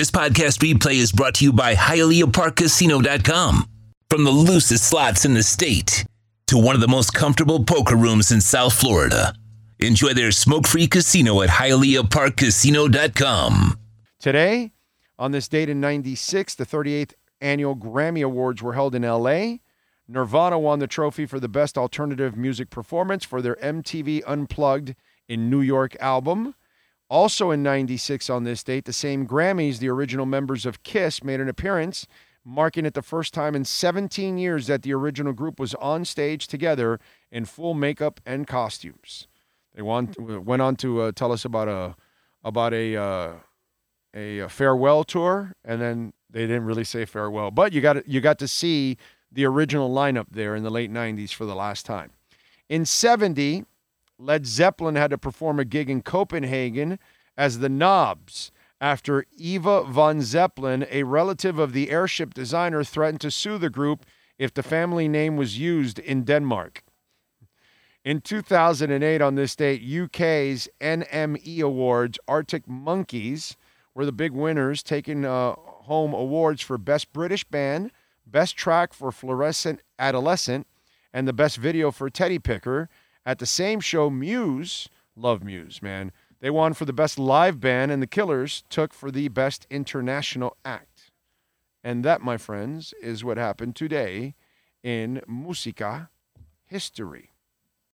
This podcast replay is brought to you by HialeahParkCasino.com. From the loosest slots in the state to one of the most comfortable poker rooms in South Florida. Enjoy their smoke-free casino at HialeahParkCasino.com. Today, on this date in 96, the 38th annual Grammy Awards were held in LA. Nirvana won the trophy for the best alternative music performance for their MTV Unplugged in New York album. Also in 96 on this date, the same Grammys, the original members of Kiss made an appearance, marking it the first time in 17 years that the original group was on stage together in full makeup and costumes. They went on to uh, tell us about a about a, uh, a a farewell tour, and then they didn't really say farewell, but you got you got to see the original lineup there in the late 90s for the last time. In 70, Led Zeppelin had to perform a gig in Copenhagen as the Nobs after Eva von Zeppelin, a relative of the airship designer, threatened to sue the group if the family name was used in Denmark. In 2008, on this date, UK's NME Awards, Arctic Monkeys were the big winners, taking uh, home awards for Best British Band, Best Track for Fluorescent Adolescent, and the Best Video for Teddy Picker. At the same show, Muse, love Muse, man, they won for the Best Live Band, and the Killers took for the Best International Act. And that, my friends, is what happened today in Musica history.